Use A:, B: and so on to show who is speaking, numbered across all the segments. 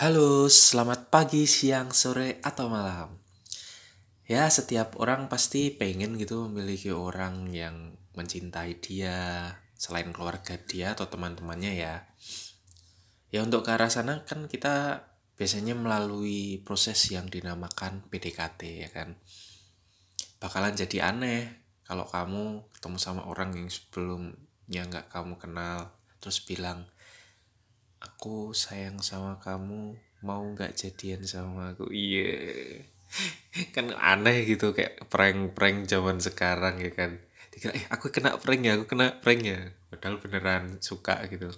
A: Halo, selamat pagi, siang, sore, atau malam. Ya, setiap orang pasti pengen gitu memiliki orang yang mencintai dia, selain keluarga dia atau teman-temannya ya. Ya untuk ke arah sana kan kita biasanya melalui proses yang dinamakan PDKT ya kan. Bakalan jadi aneh kalau kamu ketemu sama orang yang sebelumnya nggak kamu kenal, terus bilang, aku sayang sama kamu mau nggak jadian sama aku? Iya. Kan aneh gitu kayak prank-prank zaman sekarang ya kan. Dikira eh aku kena prank ya aku kena prank ya. Padahal beneran suka gitu.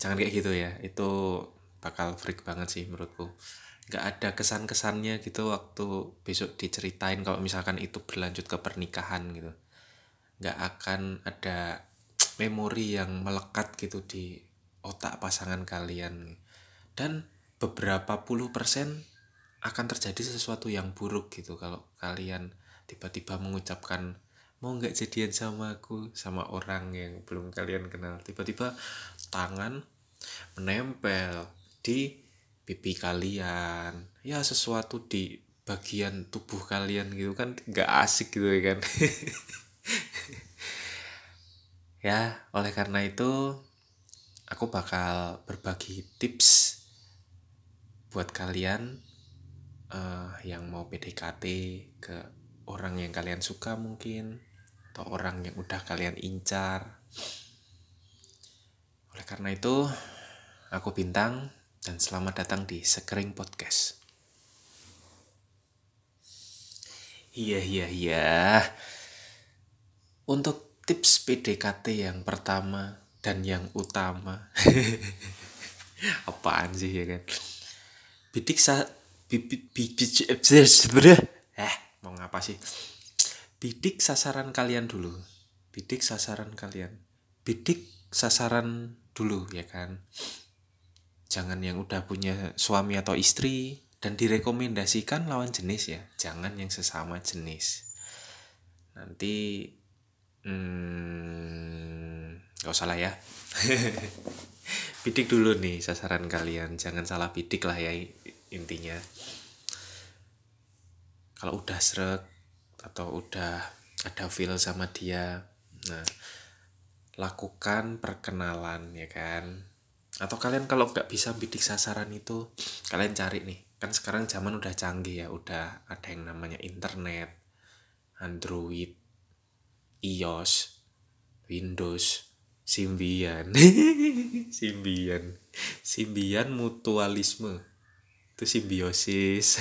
A: Jangan kayak gitu ya itu bakal freak banget sih menurutku. Nggak ada kesan-kesannya gitu waktu besok diceritain kalau misalkan itu berlanjut ke pernikahan gitu. Nggak akan ada memori yang melekat gitu di otak pasangan kalian. Dan beberapa puluh persen akan terjadi sesuatu yang buruk gitu kalau kalian tiba-tiba mengucapkan mau nggak jadian sama aku sama orang yang belum kalian kenal? Tiba-tiba tangan menempel di pipi kalian. Ya sesuatu di bagian tubuh kalian gitu kan nggak asik gitu ya kan. Ya oleh karena itu aku bakal berbagi tips buat kalian uh, yang mau PDKT ke orang yang kalian suka mungkin atau orang yang udah kalian incar. Oleh karena itu, aku Bintang dan selamat datang di Sekering Podcast. Iya, iya, iya. Untuk tips PDKT yang pertama dan yang utama apaan sih ya kan? Bidik sa bidik eh mau ngapa sih? Bidik sasaran kalian dulu. Bidik sasaran kalian. Bidik sasaran dulu ya kan? Jangan yang udah punya suami atau istri dan direkomendasikan lawan jenis ya. Jangan yang sesama jenis. Nanti hmm, Gak usah lah ya. bidik dulu nih sasaran kalian. Jangan salah bidik lah ya intinya. Kalau udah srek atau udah ada feel sama dia, nah lakukan perkenalan ya kan. Atau kalian kalau nggak bisa bidik sasaran itu, kalian cari nih. Kan sekarang zaman udah canggih ya, udah ada yang namanya internet, Android, iOS, Windows, Simbian. Simbian. Simbian mutualisme. Itu simbiosis.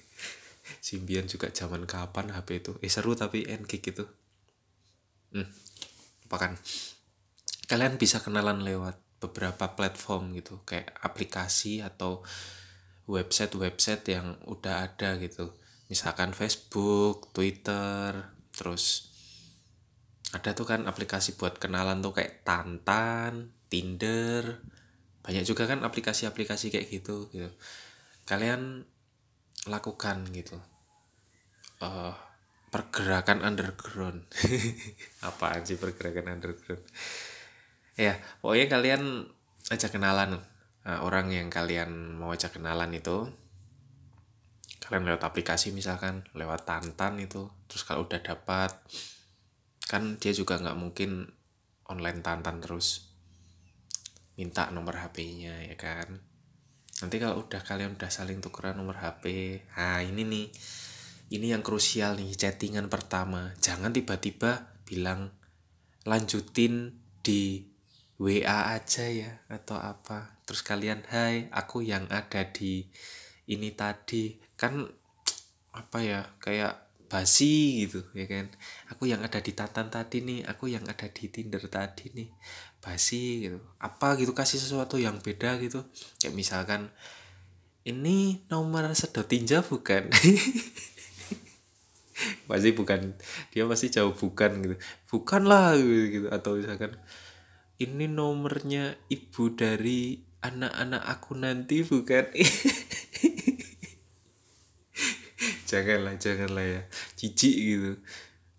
A: Simbian juga zaman kapan HP itu? Eh seru tapi enkik itu. Hmm. Apa kan? Kalian bisa kenalan lewat beberapa platform gitu, kayak aplikasi atau website-website yang udah ada gitu. Misalkan Facebook, Twitter, terus ada tuh kan aplikasi buat kenalan tuh kayak Tantan, Tinder, banyak juga kan aplikasi-aplikasi kayak gitu gitu. Kalian lakukan gitu. Uh, pergerakan underground. Apaan sih pergerakan underground? Ya, pokoknya kalian ajak kenalan uh, orang yang kalian mau ajak kenalan itu kalian lewat aplikasi misalkan lewat Tantan itu terus kalau udah dapat kan dia juga nggak mungkin online tantan terus minta nomor HP-nya ya kan? Nanti kalau udah kalian udah saling tukeran nomor HP nah ini nih ini yang krusial nih chattingan pertama. Jangan tiba-tiba bilang lanjutin di WA aja ya atau apa. Terus kalian hai aku yang ada di ini tadi. Kan apa ya kayak basi gitu ya kan? Aku yang ada di tatan tadi nih aku yang ada di tinder tadi nih basi gitu. Apa gitu kasih sesuatu yang beda gitu. Kayak misalkan ini nomor sedot tinja bukan? Pasti bukan dia pasti jauh bukan gitu. Bukan lah gitu. Atau misalkan ini nomornya ibu dari anak-anak aku nanti bukan janganlah janganlah ya. Cici gitu.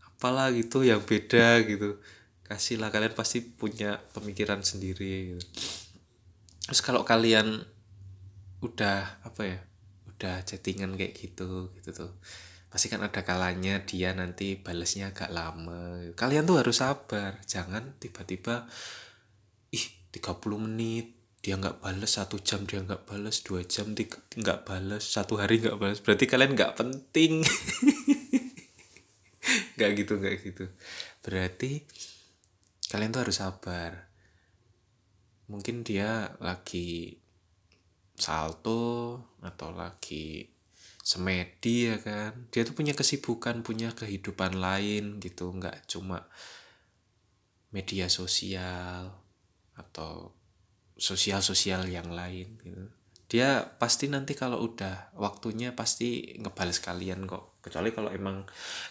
A: Apalah gitu yang beda gitu. Kasihlah kalian pasti punya pemikiran sendiri gitu. terus kalau kalian udah apa ya udah chattingan kayak gitu gitu tuh pasti kan ada kalanya dia nanti balesnya agak lama kalian tuh harus sabar. Jangan tiba-tiba ih 30 menit dia nggak bales satu jam dia nggak bales dua jam nggak bales satu hari nggak bales. Berarti kalian nggak penting. Nggak gitu nggak gitu. Berarti kalian tuh harus sabar. Mungkin dia lagi salto atau lagi semedi ya kan? Dia tuh punya kesibukan punya kehidupan lain gitu. Nggak cuma media sosial atau sosial-sosial yang lain gitu. Dia pasti nanti kalau udah waktunya pasti ngebales kalian kok. Kecuali kalau emang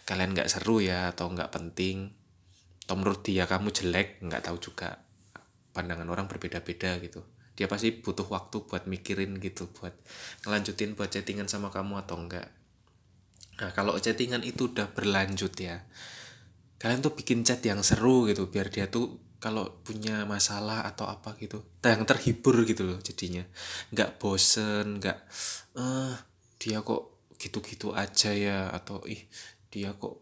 A: kalian nggak seru ya atau nggak penting atau menurut dia kamu jelek nggak tahu juga. Pandangan orang berbeda-beda gitu. Dia pasti butuh waktu buat mikirin gitu buat ngelanjutin buat chattingan sama kamu atau enggak nah kalau chattingan itu udah berlanjut ya kalian tuh bikin chat yang seru gitu biar dia tuh kalau punya masalah atau apa gitu yang terhibur gitu loh jadinya. Nggak bosen nggak eh dia kok gitu-gitu aja ya atau ih dia kok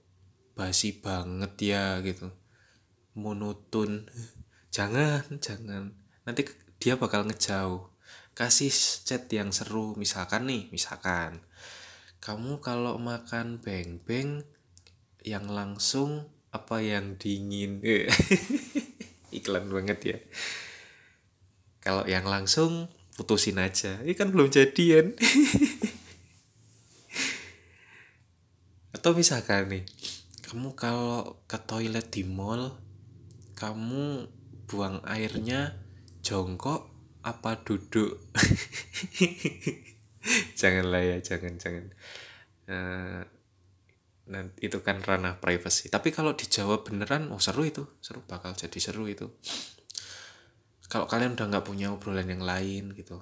A: basi banget ya gitu. Monoton jangan jangan. Nanti dia bakal ngejauh. Kasih chat yang seru misalkan nih misalkan kamu kalau makan beng-beng yang langsung apa yang dingin iklan banget ya. Kalau yang langsung putusin aja. Ini kan belum jadian. Atau misalkan nih kamu kalau ke toilet di mall kamu buang airnya jongkok apa duduk? Janganlah ya jangan jangan. Uh, nanti itu kan ranah privacy. Tapi kalau dijawab beneran oh seru itu. Seru bakal jadi seru itu. Kalau kalian udah nggak punya obrolan yang lain gitu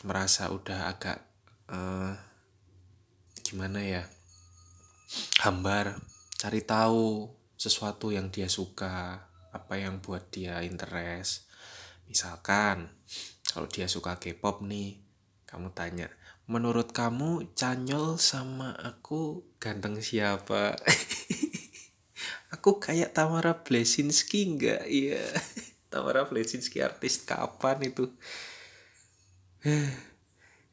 A: merasa udah agak uh, gimana ya hambar cari tahu sesuatu yang dia suka apa yang buat dia interest. Misalkan, kalau dia suka K-pop nih, kamu tanya, menurut kamu Canyol sama aku ganteng siapa? aku kayak Tamara Blesinski enggak? Iya. Tamara Blesinski artis kapan itu?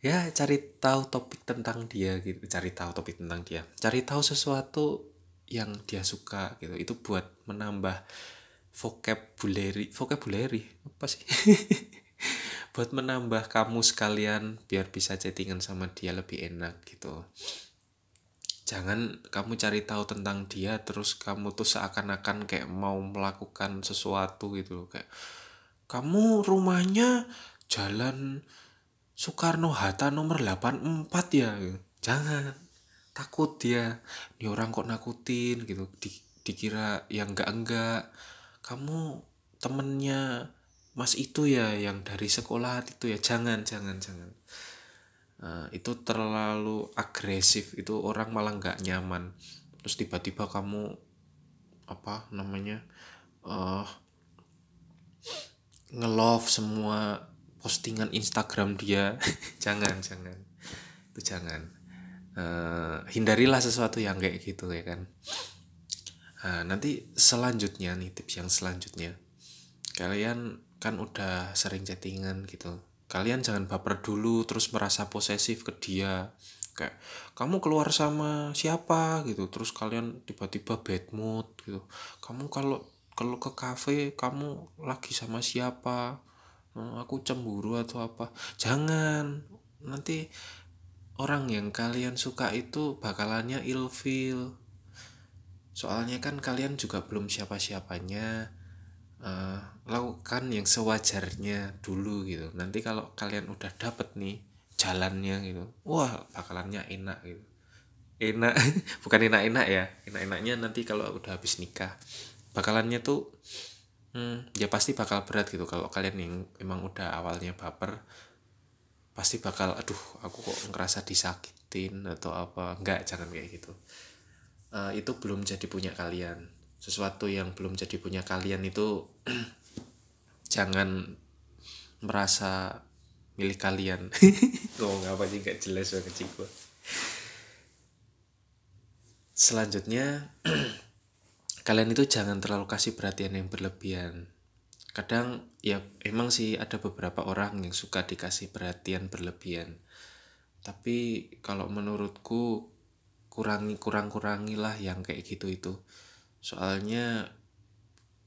A: ya cari tahu topik tentang dia gitu cari tahu topik tentang dia cari tahu sesuatu yang dia suka gitu itu buat menambah vocabulary vocabulary apa sih buat menambah kamu sekalian biar bisa chattingan sama dia lebih enak gitu. Jangan kamu cari tahu tentang dia terus kamu tuh seakan-akan kayak mau melakukan sesuatu gitu loh kayak kamu rumahnya jalan Soekarno Hatta nomor 84 ya? Jangan. Takut dia. Ini orang kok nakutin gitu. Di, dikira yang enggak enggak kamu temennya mas itu ya yang dari sekolah itu ya. Jangan jangan jangan. Uh, itu terlalu agresif. Itu orang malah nggak nyaman. Terus tiba-tiba kamu apa namanya uh, nge-love semua postingan Instagram dia. Jangan jangan. Itu jangan. Uh, hindarilah sesuatu yang kayak gitu ya kan? Nah, nanti selanjutnya nih tips yang selanjutnya. Kalian kan udah sering chattingan gitu. Kalian jangan baper dulu terus merasa posesif ke dia. Kayak kamu keluar sama siapa gitu. Terus kalian tiba-tiba bad mood gitu. Kamu kalau kalau ke cafe kamu lagi sama siapa? Nah, aku cemburu atau apa? Jangan. Nanti orang yang kalian suka itu bakalannya ilfeel soalnya kan kalian juga belum siapa-siapanya uh, lakukan yang sewajarnya dulu gitu. Nanti kalau kalian udah dapet nih jalannya gitu wah bakalannya enak gitu. Enak bukan enak-enak ya enak-enaknya nanti kalau udah habis nikah bakalannya tuh hmm, ya pasti bakal berat gitu. Kalau kalian yang emang udah awalnya baper pasti bakal aduh aku kok ngerasa disakitin atau apa? Enggak jangan kayak gitu. Uh, itu belum jadi punya kalian sesuatu yang belum jadi punya kalian itu jangan merasa milih kalian. Ngomong apa sih? Nggak jelas banget sih gue selanjutnya kalian itu jangan terlalu kasih perhatian yang berlebihan. Kadang ya emang sih ada beberapa orang yang suka dikasih perhatian berlebihan. Tapi kalau menurutku kurangi kurang kurangilah yang kayak gitu itu soalnya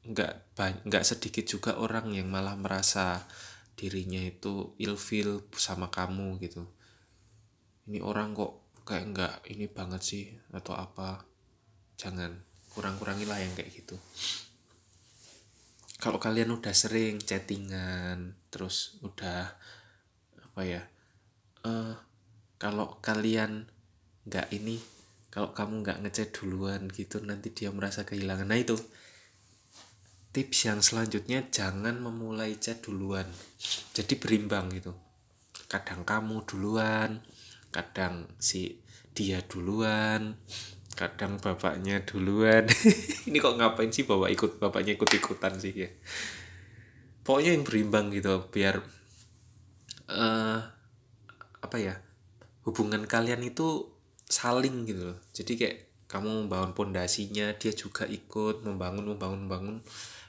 A: nggak nggak sedikit juga orang yang malah merasa dirinya itu ilfil sama kamu gitu. Ini orang kok kayak nggak ini banget sih atau apa. Jangan kurang-kurangilah yang kayak gitu. Kalau kalian udah sering chattingan terus udah apa ya uh, kalau kalian nggak ini kalau kamu nggak ngechat duluan gitu nanti dia merasa kehilangan. Nah itu. Tips yang selanjutnya jangan memulai chat duluan. Jadi berimbang gitu. Kadang kamu duluan kadang si dia duluan kadang bapaknya duluan. Ini kok ngapain sih bapak ikut bapaknya ikut ikutan sih ya? Pokoknya yang berimbang gitu biar uh, apa ya hubungan kalian itu saling gitu loh. Jadi kayak kamu membangun pondasinya dia juga ikut membangun membangun membangun.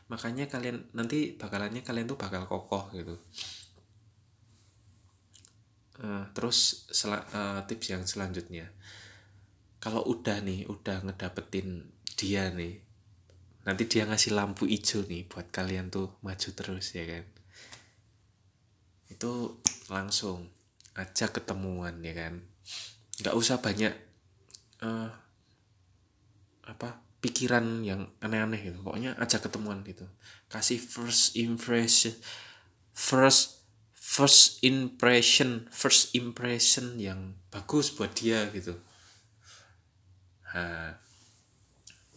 A: Makanya kalian nanti bakalannya kalian tuh bakal kokoh gitu. Uh, terus sel uh, eh, tips yang selanjutnya. Kalau udah nih udah ngedapetin dia nih nanti dia ngasih lampu hijau nih buat kalian tuh maju terus ya kan? Itu langsung aja ketemuan ya kan nggak usah banyak uh, apa pikiran yang aneh-aneh gitu. Pokoknya aja ketemuan gitu. Kasih first impression first first impression first impression yang bagus buat dia gitu. Nah,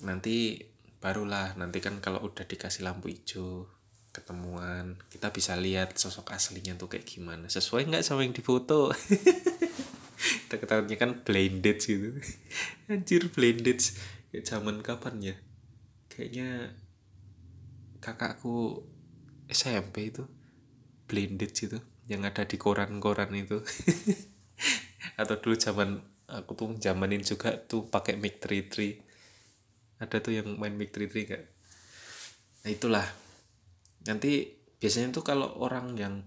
A: nanti barulah nanti kan kalau udah dikasih lampu hijau ketemuan kita bisa lihat sosok aslinya tuh kayak gimana. Sesuai nggak sama yang difoto kita ketahuinya kan blended gitu. Anjir blended kayak zaman kapan ya? Kayaknya kakakku SMP itu blended gitu yang ada di koran-koran itu. Atau dulu zaman aku tuh zamanin juga tuh pakai mic 33 ada tuh yang main mic 33 gak nah itulah. Nanti biasanya tuh kalau orang yang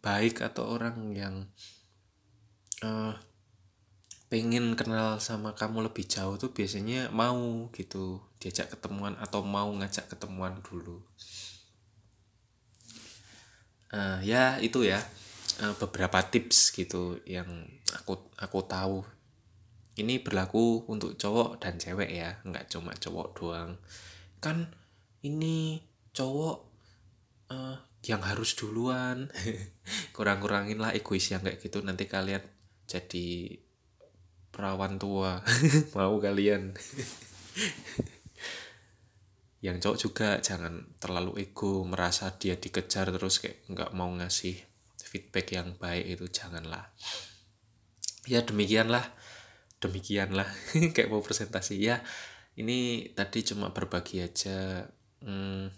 A: baik atau orang yang uh, pengen kenal sama kamu lebih jauh tuh biasanya mau gitu diajak ketemuan atau mau ngajak ketemuan dulu. Uh, ya itu ya. Uh, beberapa tips gitu yang aku aku tahu. Ini berlaku untuk cowok dan cewek ya nggak cuma cowok doang. Kan ini cowok uh, yang harus duluan. Kurang-kurangin lah egois yang kayak gitu. Nanti kalian jadi perawan tua. Mau kalian? Yang cowok juga jangan terlalu ego merasa dia dikejar terus kayak nggak mau ngasih feedback yang baik itu janganlah. Ya demikianlah. Demikianlah. Kayak mau presentasi. Ya ini tadi cuma berbagi aja hmm,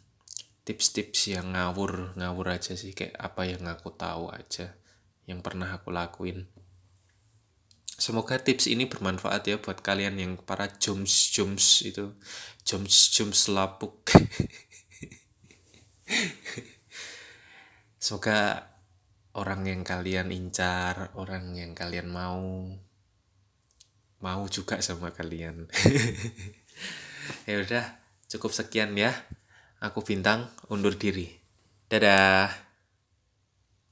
A: tips-tips yang ngawur ngawur aja sih. Kayak apa yang aku tahu aja yang pernah aku lakuin Semoga tips ini bermanfaat ya buat kalian yang para joms joms itu joms joms lapuk. Semoga orang yang kalian incar, orang yang kalian mau mau juga sama kalian. ya udah, cukup sekian ya. Aku bintang undur diri. Dadah.